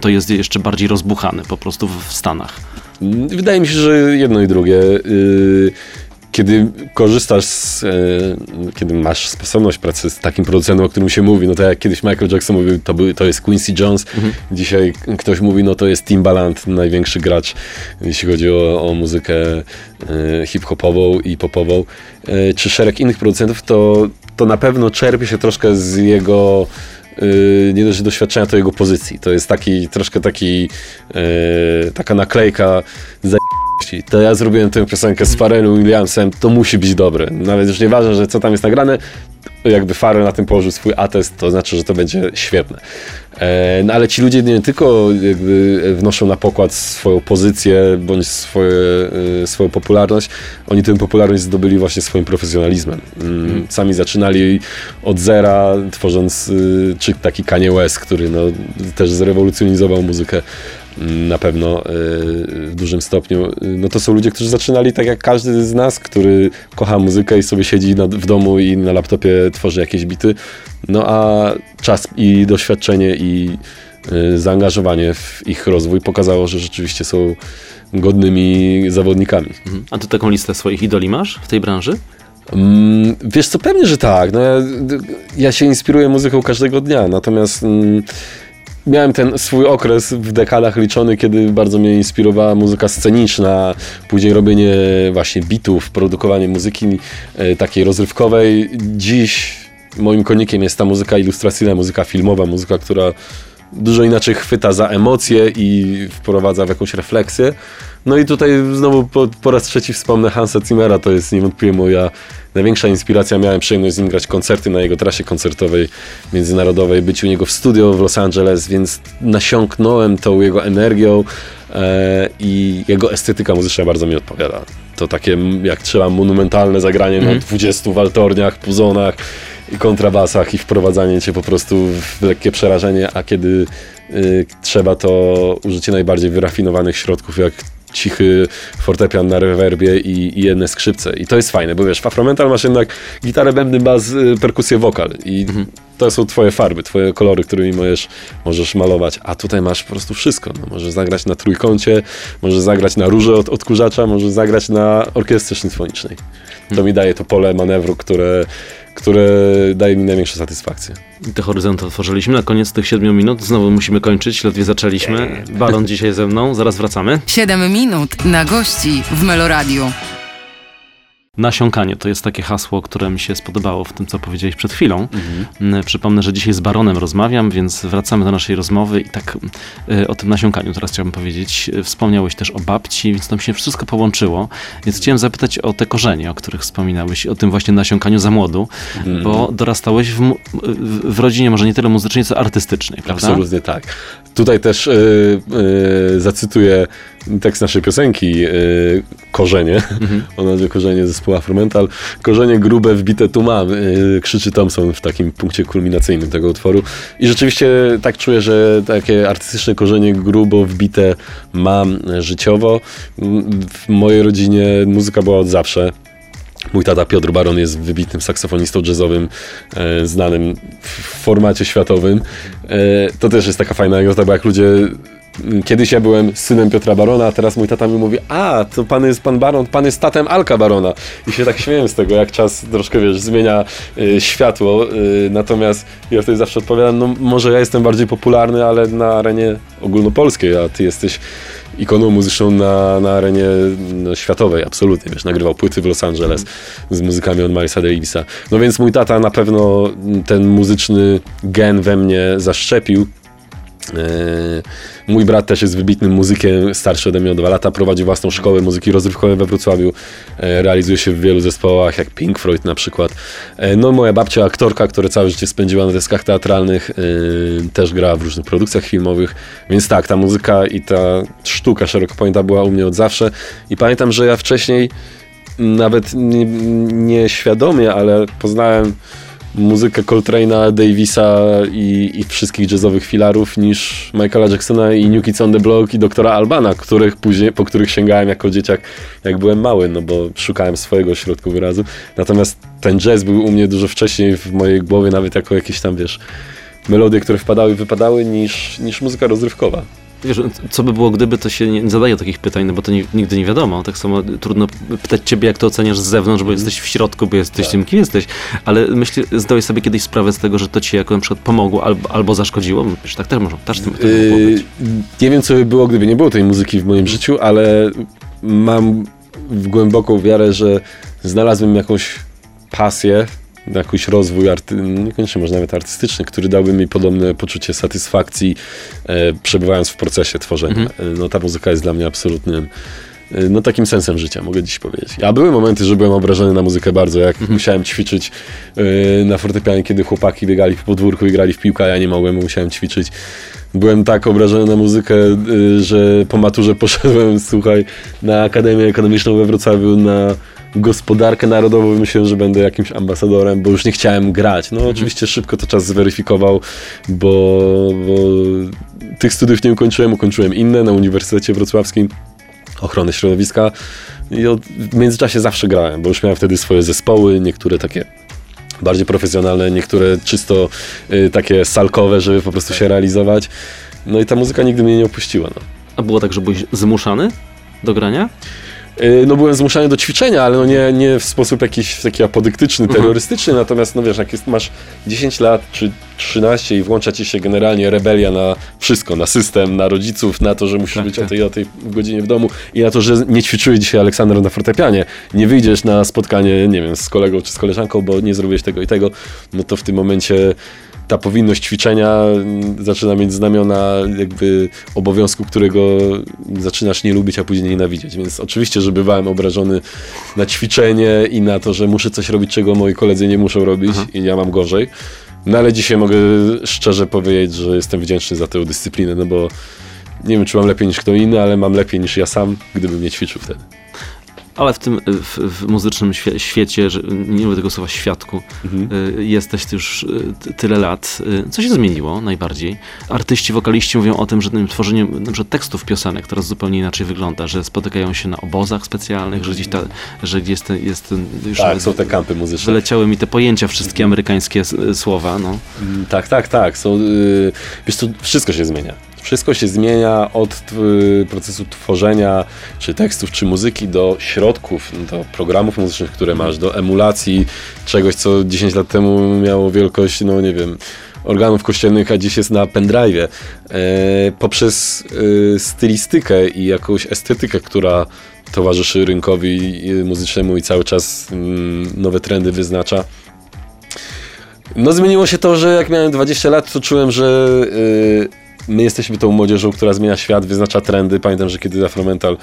to jest jeszcze bardziej rozbuchane, po prostu w w Stanach. Wydaje mi się, że jedno i drugie. Yy, Kiedy korzystasz z, yy, kiedy masz sposobność pracy z takim producentem, o którym się mówi, no to jak kiedyś Michael Jackson mówił, to, był, to jest Quincy Jones, dzisiaj ktoś mówi, no to jest Timbaland, największy gracz, jeśli chodzi o, o muzykę yy, hip-hopową i popową, czy szereg innych producentów, to, to na pewno czerpie się troszkę z jego yy, nie dość doświadczenia, to jego pozycji. To jest taki, troszkę taki, yy, taka naklejka za to ja zrobiłem tę piosenkę z Pharrellem Williamsem, to musi być dobre. Nawet już nieważne, że co tam jest nagrane, jakby Farel na tym położył swój atest, to znaczy, że to będzie świetne. E, no ale ci ludzie nie tylko jakby wnoszą na pokład swoją pozycję bądź swoje, e, swoją popularność, oni tę popularność zdobyli właśnie swoim profesjonalizmem. Mm, Sami zaczynali od zera, tworząc y, czy taki Kanye West, który no, też zrewolucjonizował muzykę na pewno y, w dużym stopniu. No to są ludzie, którzy zaczynali tak jak każdy z nas, który kocha muzykę i sobie siedzi na, w domu i na laptopie tworzy jakieś bity. No a czas i doświadczenie i y, zaangażowanie w ich rozwój pokazało, że rzeczywiście są godnymi zawodnikami. Mhm. A ty taką listę swoich idoli masz w tej branży? Mm, wiesz co, pewnie, że tak. No ja, ja się inspiruję muzyką każdego dnia, natomiast mm, miałem ten swój okres w dekadach liczony, kiedy bardzo mnie inspirowała muzyka sceniczna, później robienie właśnie bitów, produkowanie muzyki e, takiej rozrywkowej. Dziś moim konikiem jest ta muzyka ilustracyjna, muzyka filmowa, muzyka, która dużo inaczej chwyta za emocje i wprowadza w jakąś refleksję. No i tutaj znowu po, po raz trzeci wspomnę Hansa Zimmera, to jest niewątpliwie moja największa inspiracja. Miałem przyjemność z nim grać koncerty na jego trasie koncertowej międzynarodowej, być u niego w studio w Los Angeles, więc nasiąknąłem tą jego energią e, i jego estetyka muzyczna bardzo mi odpowiada. To takie jak trzeba monumentalne zagranie na 20 waltorniach, puzonach i kontrabasach i wprowadzanie cię po prostu w lekkie przerażenie, a kiedy y, trzeba to użycie najbardziej wyrafinowanych środków, jak cichy fortepian na rewerbie i, i jedne skrzypce. I to jest fajne, bo wiesz, w Afromental masz jednak gitarę, bębny, bas, y, perkusję, wokal i to są twoje farby, twoje kolory, którymi możesz, możesz malować, a tutaj masz po prostu wszystko. No, możesz zagrać na trójkącie, możesz zagrać na róże od odkurzacza, możesz zagrać na orkiestrze symfonicznej. To mi daje to pole manewru, które, które daje mi największą satysfakcję. I Te horyzonty otworzyliśmy. Na koniec tych siedmiu minut znowu musimy kończyć, ledwie zaczęliśmy. Baron dzisiaj ze mną, zaraz wracamy. 7 minut na gości w Meloradiu. Nasiąkanie to jest takie hasło, które mi się spodobało w tym, co powiedziałeś przed chwilą. Mm, Przypomnę, że dzisiaj z Baronem rozmawiam, więc wracamy do naszej rozmowy i tak y, o tym nasiąkaniu teraz chciałbym powiedzieć. Y, Wspomniałeś też o babci, więc tam się wszystko połączyło. Więc chciałem zapytać o te korzenie, o których wspominałeś, o tym właśnie nasiąkaniu za młodu, bo dorastałeś w, w rodzinie może nie tyle muzycznej, co artystycznej, prawda? Absolutnie tak. Tutaj też y, y, zacytuję tekst naszej piosenki y, Korzenie, o nazwie Korzenie zespołu Afromental. Korzenie grube wbite tu mam, y, krzyczy Thompson w takim punkcie kulminacyjnym tego utworu. I rzeczywiście tak czuję, że takie artystyczne korzenie grubo wbite mam życiowo. W mojej rodzinie muzyka była od zawsze. Mój tata Piotr Baron jest wybitnym saksofonistą jazzowym, e, znanym w formacie światowym. E, to też jest taka fajna anegdota, bo jak ludzie... m, Kiedyś ja byłem synem Piotra Barona, a teraz mój tata mi mówi, a, to pan jest pan Baron, pan jest tatem Alka Barona. I się tak śmieję z tego, jak czas troszkę, wiesz, zmienia e, światło. E, natomiast ja wtedy zawsze odpowiadam, no może ja jestem bardziej popularny, ale na arenie ogólnopolskiej, a ty jesteś ikoną muzyczną na, na arenie no, światowej, absolutnie, wiesz, nagrywał płyty w Los Angeles z muzykami od Milesa Davisa. No więc mój tata na pewno ten muzyczny gen we mnie zaszczepił. Eee, Mój brat też jest wybitnym muzykiem, starszy ode mnie o dwa lata, prowadzi własną szkołę muzyki rozrywkowej we Wrocławiu, e, realizuje się w wielu zespołach, jak Pink Floyd na przykład. E, No moja babcia, aktorka, która całe życie spędziła na deskach teatralnych, e, też grała w różnych produkcjach filmowych, więc tak, ta muzyka i ta sztuka szeroko pojęta była u mnie od zawsze. I pamiętam, że ja wcześniej nawet nie- nieświadomie, ale poznałem muzykę Coltrane'a, Davisa i, i wszystkich jazzowych filarów niż Michaela Jacksona i New Kids on the Block i doktora Albana, których później, po których sięgałem jako dzieciak, jak byłem mały, no bo szukałem swojego środku wyrazu. Natomiast ten jazz był u mnie dużo wcześniej w mojej głowie, nawet jako jakieś tam, wiesz, melodie, które wpadały i wypadały, niż, niż muzyka rozrywkowa. Wiesz, co by było gdyby, to się nie, zadaje takich pytań, no bo to ni- nigdy nie wiadomo. Tak samo trudno pytać ciebie, jak to oceniasz z zewnątrz, bo jesteś w środku, bo jesteś tym, kim jesteś. Ale myślę, zdałeś sobie kiedyś sprawę z tego, że to ci jako na przykład pomogło albo, albo zaszkodziło? Wiesz, tak też może, też tym, tym Yy, nie wiem, co by było, gdyby nie było tej muzyki w moim życiu, ale mam w głęboką wiarę, że znalazłem jakąś pasję, jakiś rozwój, arty, niekoniecznie może nawet artystyczny, który dałby mi podobne poczucie satysfakcji, e, przebywając w procesie tworzenia. E, No ta muzyka jest dla mnie absolutnym y, no takim sensem życia, mogę dziś powiedzieć. Ja były momenty, że byłem obrażony na muzykę bardzo, jak musiałem ćwiczyć y, na fortepianie, kiedy chłopaki biegali po podwórku i grali w piłkę, a ja nie mogłem, musiałem ćwiczyć. Byłem tak obrażony na muzykę, y, że po maturze poszedłem, słuchaj, na Akademię Ekonomiczną we Wrocławiu na gospodarkę narodową. Myślałem, że będę jakimś ambasadorem, bo już nie chciałem grać. No oczywiście szybko to czas zweryfikował, bo, bo tych studiów nie ukończyłem, ukończyłem inne na Uniwersytecie Wrocławskim ochrony środowiska i od, w międzyczasie zawsze grałem, bo już miałem wtedy swoje zespoły, niektóre takie bardziej profesjonalne, niektóre czysto y, takie salkowe, żeby po prostu się realizować. No i ta muzyka nigdy mnie nie opuściła. No. A było tak, że byłeś zmuszany do grania? Y, No byłem zmuszany do ćwiczenia, ale no nie, nie w sposób jakiś taki apodyktyczny, terrorystyczny, natomiast no wiesz, jak jest, masz 10 lat czy 13 i włącza ci się generalnie rebelia na wszystko, na system, na rodziców, na to, że musisz Tak, być tak. o tej o tej godzinie w domu i na to, że nie ćwiczyłeś dzisiaj Aleksander na fortepianie, nie wyjdziesz na spotkanie, nie wiem, z kolegą czy z koleżanką, bo nie zrobiłeś tego i tego, no to w tym momencie ta powinność ćwiczenia mm, zaczyna mieć znamiona jakby obowiązku, którego zaczynasz nie lubić, a później nienawidzieć. Więc oczywiście, że bywałem obrażony na ćwiczenie i na to, że muszę coś robić, czego moi koledzy nie muszą robić i ja mam gorzej. No ale dzisiaj mogę szczerze powiedzieć, że jestem wdzięczny za tę dyscyplinę, no bo nie wiem, czy mam lepiej niż kto inny, ale mam lepiej niż ja sam, gdybym nie ćwiczył wtedy. Ale w tym w, w muzycznym świe, świecie, że nie lubię tego słowa świadku, y, jesteś już y, tyle lat. Y, Co się zmieniło najbardziej? Artyści, wokaliści mówią o tym, że tym tworzeniem na przykład tekstów piosenek teraz zupełnie inaczej wygląda, że spotykają się na obozach specjalnych, że gdzieś ta, że gdzieś ten, jest ten, już Tak, są te kampy muzyczne. wyleciały mi te pojęcia, wszystkie amerykańskie s- słowa, no. Mm, Tak, tak, tak. Są, yy, wiesz, to wszystko się zmienia. Wszystko się zmienia od y, procesu tworzenia, czy tekstów, czy muzyki, do środków, do programów muzycznych, które masz, do emulacji czegoś, co 10 lat temu miało wielkość, no nie wiem, organów kościelnych, a dziś jest na pendrive. E, poprzez y, stylistykę i jakąś estetykę, która towarzyszy rynkowi y, muzycznemu i cały czas mm, nowe trendy wyznacza. No zmieniło się to, że jak miałem 20 lat, to czułem, że my jesteśmy tą młodzieżą, która zmienia świat, wyznacza trendy. Pamiętam, że kiedy Afromental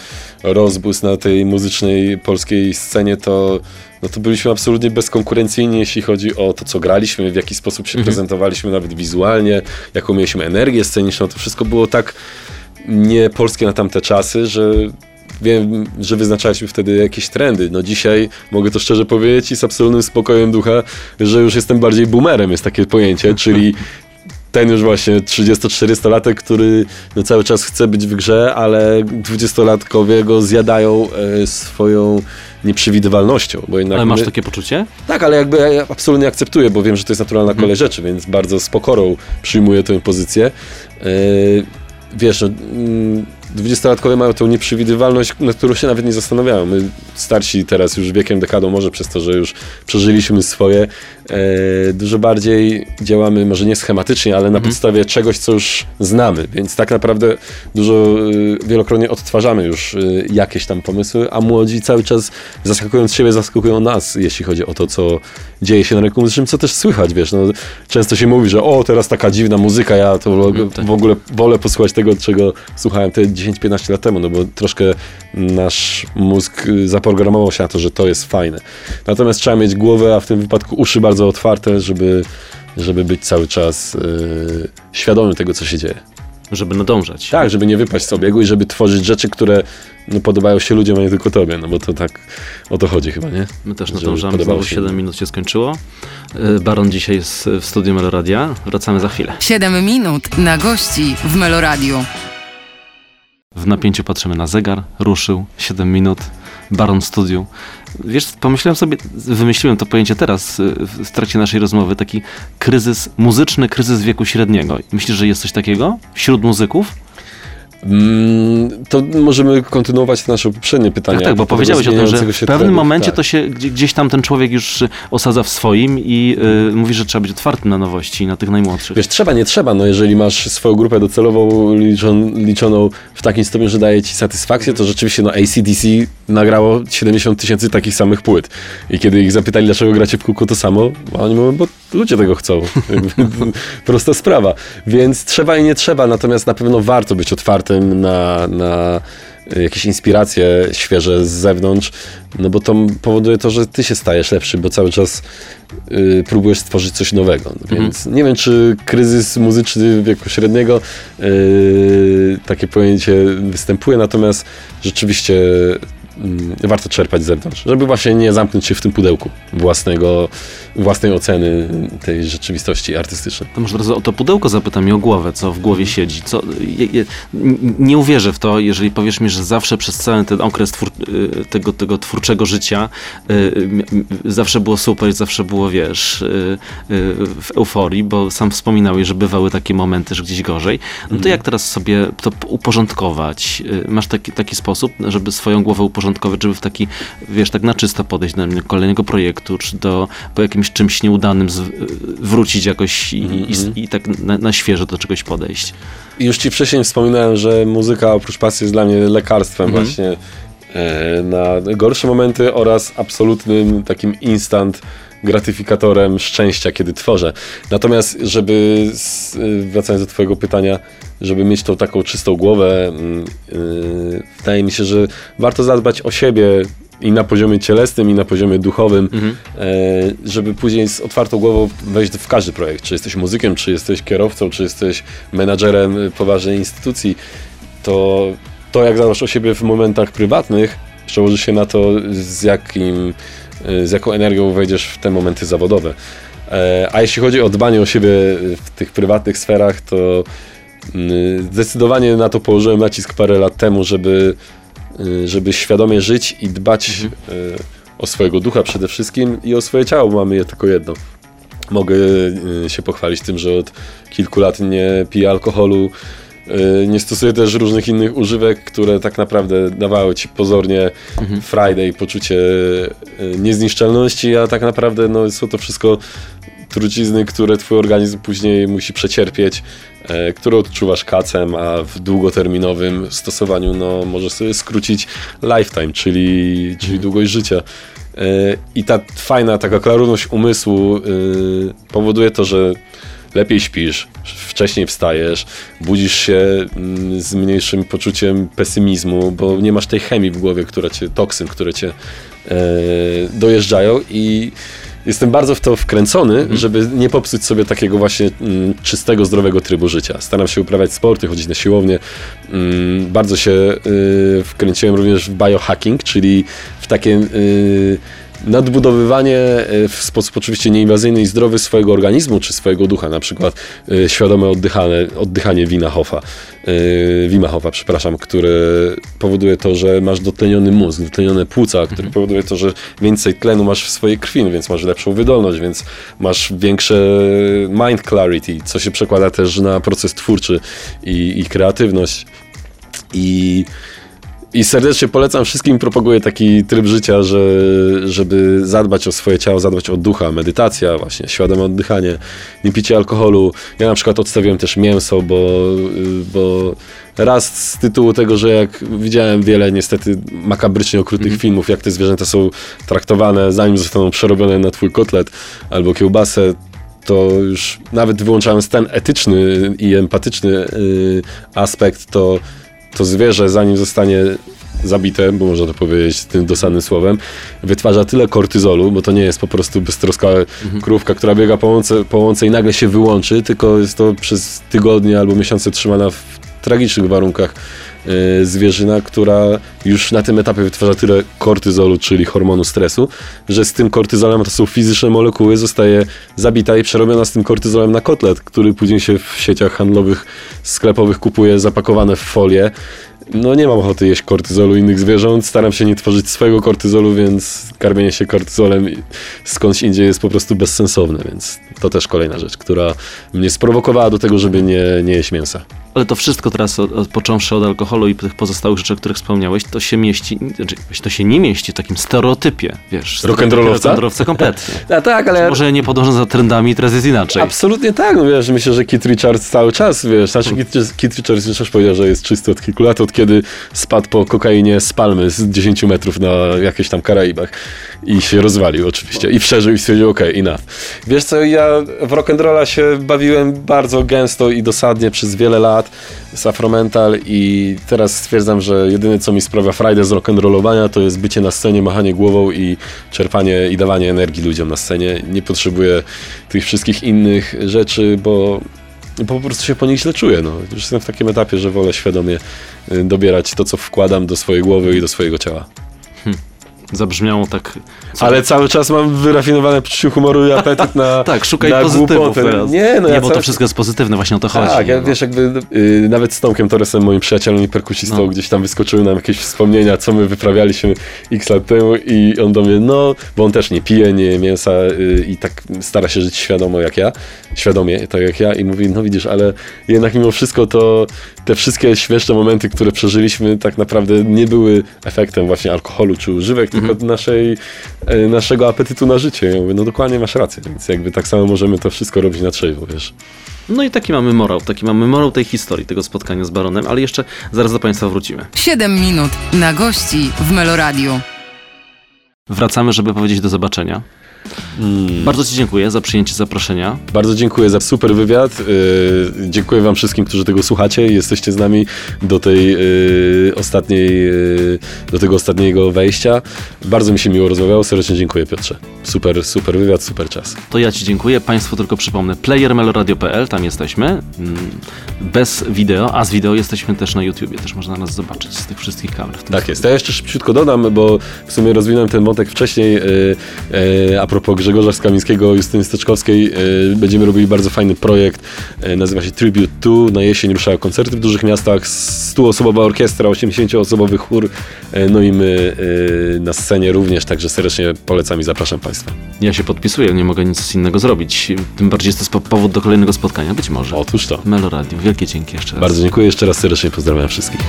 rozbłysł na tej muzycznej polskiej scenie, to, no to byliśmy absolutnie bezkonkurencyjni, jeśli chodzi o to, co graliśmy, w jaki sposób się prezentowaliśmy, nawet wizualnie, jaką mieliśmy energię sceniczną. To wszystko było tak nie polskie na tamte czasy, że wiem, że wyznaczaliśmy wtedy jakieś trendy. No dzisiaj mogę to szczerze powiedzieć i z absolutnym spokojem ducha, że już jestem bardziej boomerem, jest takie pojęcie, czyli ten już właśnie 30-40-latek, który no cały czas chce być w grze, ale 20-latkowie go zjadają e, swoją nieprzewidywalnością. Bo jednak Ale masz my- takie poczucie? tak, ale jakby ja absolutnie akceptuję, bo wiem, że to jest naturalna kolej rzeczy, więc bardzo z pokorą przyjmuję tę pozycję. Yy, wiesz, no, mm, dwudziestolatkowie mają tę nieprzewidywalność, nad którą się nawet nie zastanawiają. My starsi teraz już wiekiem, dekadą, może przez to, że już przeżyliśmy swoje, e, dużo bardziej działamy, może nie schematycznie, ale na podstawie czegoś, co już znamy, więc tak naprawdę dużo, y, wielokrotnie odtwarzamy już y, jakieś tam pomysły, a młodzi cały czas zaskakując siebie, zaskakują nas, jeśli chodzi o to, co dzieje się na rynku muzycznym, co też słychać, wiesz, no, często się mówi, że o, teraz taka dziwna muzyka, ja to w, Mm, tak. w ogóle wolę posłuchać tego, czego słuchałem te 10-15 lat temu, no bo troszkę nasz mózg y, zaprogramował się na to, że to jest fajne. Natomiast trzeba mieć głowę, a w tym wypadku uszy bardzo otwarte, żeby, żeby być cały czas y, świadomym tego, co się dzieje. Żeby nadążać. Tak, żeby nie wypaść z obiegu i żeby tworzyć rzeczy, które no, podobają się ludziom, a nie tylko tobie, no bo to tak o to chodzi chyba, nie? My też nadążamy, podobało znowu się 7 minut się skończyło. Y, Baron dzisiaj jest w studiu Meloradia. Wracamy za chwilę. 7 minut na gości w Meloradiu. W napięciu patrzymy na zegar, ruszył 7 minut, Baron w studiu. Wiesz, pomyślałem sobie, wymyśliłem to pojęcie teraz y, w trakcie naszej rozmowy, taki kryzys, muzyczny kryzys wieku średniego. Myślisz, że jest coś takiego wśród muzyków? Mm, to możemy kontynuować nasze poprzednie pytania. Tak, tak, bo powiedziałeś o tym, że w pewnym momencie Tak. to się gdzie- gdzieś tam ten człowiek już osadza w swoim i y, mówi, że trzeba być otwartym na nowości, na tych najmłodszych. Wiesz, trzeba, nie trzeba, no jeżeli masz swoją grupę docelową liczon, liczoną w takim stopniu, że daje ci satysfakcję, to rzeczywiście no ACDC nagrało 70 tysięcy takich samych płyt. I kiedy ich zapytali, dlaczego gracie w kółko to samo, oni mówią, bo ludzie tego chcą. Prosta sprawa. Więc trzeba i nie trzeba, natomiast na pewno warto być otwartym na, na jakieś inspiracje świeże z zewnątrz, no bo to powoduje to, że ty się stajesz lepszy, bo cały czas y, próbujesz stworzyć coś nowego. No więc mhm. nie wiem, czy kryzys muzyczny wieku średniego y, takie pojęcie występuje, natomiast rzeczywiście warto czerpać z zewnątrz, żeby właśnie nie zamknąć się w tym pudełku własnego, własnej oceny tej rzeczywistości artystycznej. To może teraz o to pudełko zapytam i o głowę, co w głowie siedzi. Co, je, je, nie uwierzę w to, jeżeli powiesz mi, że zawsze przez cały ten okres twór, y, tego, tego twórczego życia y, zawsze było super, zawsze było, wiesz, y, w euforii, bo sam wspominałeś, że bywały takie momenty, że gdzieś gorzej. No to mhm. jak teraz sobie to uporządkować? Masz taki, taki sposób, żeby swoją głowę uporządkować porządkować, żeby w taki, wiesz, tak na czysto podejść do kolejnego projektu, czy do, po jakimś czymś nieudanym z, wrócić jakoś i, mm -hmm. i, mhm. i, tak na, na świeżo do czegoś podejść. Już ci wcześniej wspominałem, że muzyka oprócz pasji jest dla mnie lekarstwem mm -hmm. właśnie e, na gorsze momenty oraz absolutnym takim instant gratyfikatorem szczęścia, kiedy tworzę. Natomiast, żeby, wracając do Twojego pytania, żeby mieć tą taką czystą głowę, yy, wydaje mi się, że warto zadbać o siebie i na poziomie cielesnym, i na poziomie duchowym, mhm. yy, żeby później z otwartą głową wejść w każdy projekt. Czy jesteś muzykiem, czy jesteś kierowcą, czy jesteś menadżerem poważnej instytucji, to to, jak zadbasz o siebie w momentach prywatnych, przełoży się na to, z jakim z jaką energią wejdziesz w te momenty zawodowe. E, a jeśli chodzi o dbanie o siebie w tych prywatnych sferach, to mm, zdecydowanie na to położyłem nacisk parę lat temu, żeby, y, żeby świadomie żyć i dbać mhm. E, o swojego ducha przede wszystkim i o swoje ciało, bo mamy je tylko jedno. Mogę y, się pochwalić tym, że od kilku lat nie piję alkoholu, Y, nie stosuję też różnych innych używek, które tak naprawdę dawały ci pozornie mhm. Friday, poczucie y, niezniszczalności, a tak naprawdę no, są to wszystko trucizny, które twój organizm później musi przecierpieć, e, które odczuwasz kacem, a w długoterminowym stosowaniu no, możesz sobie skrócić lifetime, czyli, czyli mhm. długość życia. E, I ta fajna taka klarowność umysłu y, powoduje to, że lepiej śpisz, wcześniej wstajesz, budzisz się mm, z mniejszym poczuciem pesymizmu, bo nie masz tej chemii w głowie, która cię, toksyn, które cię e, dojeżdżają i jestem bardzo w to wkręcony, mhm. żeby nie popsuć sobie takiego właśnie mm, czystego, zdrowego trybu życia. Staram się uprawiać sporty, chodzić na siłownię. Mm, bardzo się y, wkręciłem również w biohacking, czyli w takie y, nadbudowywanie e, w sposób oczywiście nieinwazyjny i zdrowy swojego organizmu czy swojego ducha, na przykład e, świadome oddychanie, oddychanie Wina Hoffa, e, Wima Hoffa, przepraszam, które powoduje to, że masz dotleniony mózg, dotlenione płuca, który mhm. powoduje to, że więcej tlenu masz w swojej krwi, więc masz lepszą wydolność, więc masz większe mind clarity, co się przekłada też na proces twórczy i, i kreatywność. I i serdecznie polecam wszystkim, propaguję taki tryb życia, że, żeby zadbać o swoje ciało, zadbać o ducha, medytacja, właśnie świadome oddychanie, nie picie alkoholu. Ja na przykład odstawiłem też mięso, bo, bo raz z tytułu tego, że jak widziałem wiele niestety makabrycznie okrutnych mm -hmm. filmów, jak te zwierzęta są traktowane, zanim zostaną przerobione na twój kotlet albo kiełbasę, to już nawet wyłączając ten etyczny i empatyczny yy, aspekt, to to zwierzę, zanim zostanie zabite, bo można to powiedzieć tym dosadnym słowem, wytwarza tyle kortyzolu, bo to nie jest po prostu beztroska mhm. krówka, która biega po łące, po łące i nagle się wyłączy, tylko jest to przez tygodnie albo miesiące trzymana w tragicznych warunkach zwierzyna, która już na tym etapie wytwarza tyle kortyzolu, czyli hormonu stresu, że z tym kortyzolem, to są fizyczne molekuły, zostaje zabita i przerobiona z tym kortyzolem na kotlet, który później się w sieciach handlowych, sklepowych kupuje zapakowane w folię no nie mam ochoty jeść kortyzolu innych zwierząt, staram się nie tworzyć swojego kortyzolu, więc karmienie się kortyzolem skądś indziej jest po prostu bezsensowne, więc to też kolejna rzecz, która mnie sprowokowała do tego, żeby nie, nie jeść mięsa. Ale to wszystko teraz, od, od, począwszy od alkoholu i tych pozostałych rzeczy, o których wspomniałeś, to się mieści, znaczy, to się nie mieści w takim stereotypie, wiesz. Rock'n'rollowca? Rock'n'rollowca kompletnie. A tak, ale... Może nie podąża za trendami, teraz jest inaczej. Absolutnie tak, no wiesz, myślę, że Kit Richards cały czas, wiesz, znaczy Kit, Kit Richards już powiedział, że jest czysty od kilku lat, od kiedy spadł po kokainie z palmy z 10 metrów na jakichś tam Karaibach i się rozwalił oczywiście i przeżył i stwierdził, okej, okay, enough. Wiesz co, ja w rock'n'rolla się bawiłem bardzo gęsto i dosadnie przez wiele lat z Afromental i teraz stwierdzam, że jedyne co mi sprawia frajdę z rock'n'rollowania to jest bycie na scenie, machanie głową i czerpanie i dawanie energii ludziom na scenie. Nie potrzebuję tych wszystkich innych rzeczy, bo bo po prostu się po nich źle czuję. No. Już jestem w takim etapie, że wolę świadomie dobierać to, co wkładam do swojej głowy i do swojego ciała. Zabrzmiało tak. Co? Ale cały czas mam wyrafinowane poczucie humoru i apetyt na. tak, szukaj na pozytywów. Nie, no nie ja bo to wszystko jest pozytywne, właśnie o to chodzi. Tak, ja, no. wiesz, jakby y, nawet z Tomkiem Torresem, moim przyjacielem i perkusistą, No. gdzieś tam wyskoczyły nam jakieś wspomnienia, co my wyprawialiśmy x lat temu i on do mnie, no, bo on też nie pije, nie je mięsa y, i tak stara się żyć świadomo jak ja, świadomie, tak jak ja i mówi, no widzisz, ale jednak mimo wszystko to te wszystkie śmieszne momenty, które przeżyliśmy tak naprawdę nie były efektem właśnie alkoholu czy używek, Mhm. tylko naszej, y, naszego apetytu na życie. Ja mówię, no dokładnie masz rację, więc jakby tak samo możemy to wszystko robić na trzeźwo, wiesz. No i taki mamy morał, taki mamy morał tej historii, tego spotkania z Baronem, ale jeszcze zaraz do Państwa wrócimy. 7 minut na gości w Meloradiu. Wracamy, żeby powiedzieć do zobaczenia. Hmm. Bardzo Ci dziękuję za przyjęcie zaproszenia. Bardzo dziękuję za super wywiad. Yy, dziękuję Wam wszystkim, którzy tego słuchacie i jesteście z nami do tej yy, ostatniej, yy, do tego ostatniego wejścia. Bardzo mi się miło rozmawiało. Serdecznie dziękuję Piotrze. Super, super wywiad, super czas. To ja Ci dziękuję. Państwu tylko przypomnę, playermeloradio.pl, tam jesteśmy. Mm, Bez wideo, a z wideo jesteśmy też na YouTubie, też można nas zobaczyć z tych wszystkich kamer. Tak jest. Ja jeszcze szybciutko dodam, bo w sumie rozwinąłem ten wątek wcześniej. Yy, yy, a propos Grzegorza Skamińskiego, Justyny Steczkowskiej, yy, będziemy robili bardzo fajny projekt. Yy, nazywa się Tribute 2. Na jesień ruszają koncerty w dużych miastach. 100-osobowa orkiestra, 80-osobowy chór. Yy, no i my na scenie również, także serdecznie polecam i zapraszam Państwa. Ja się podpisuję, nie mogę nic innego zrobić. Tym bardziej jest to powód do kolejnego spotkania, być może. Otóż to. Meloradio, wielkie dzięki jeszcze raz. Bardzo dziękuję, jeszcze raz serdecznie pozdrawiam wszystkich.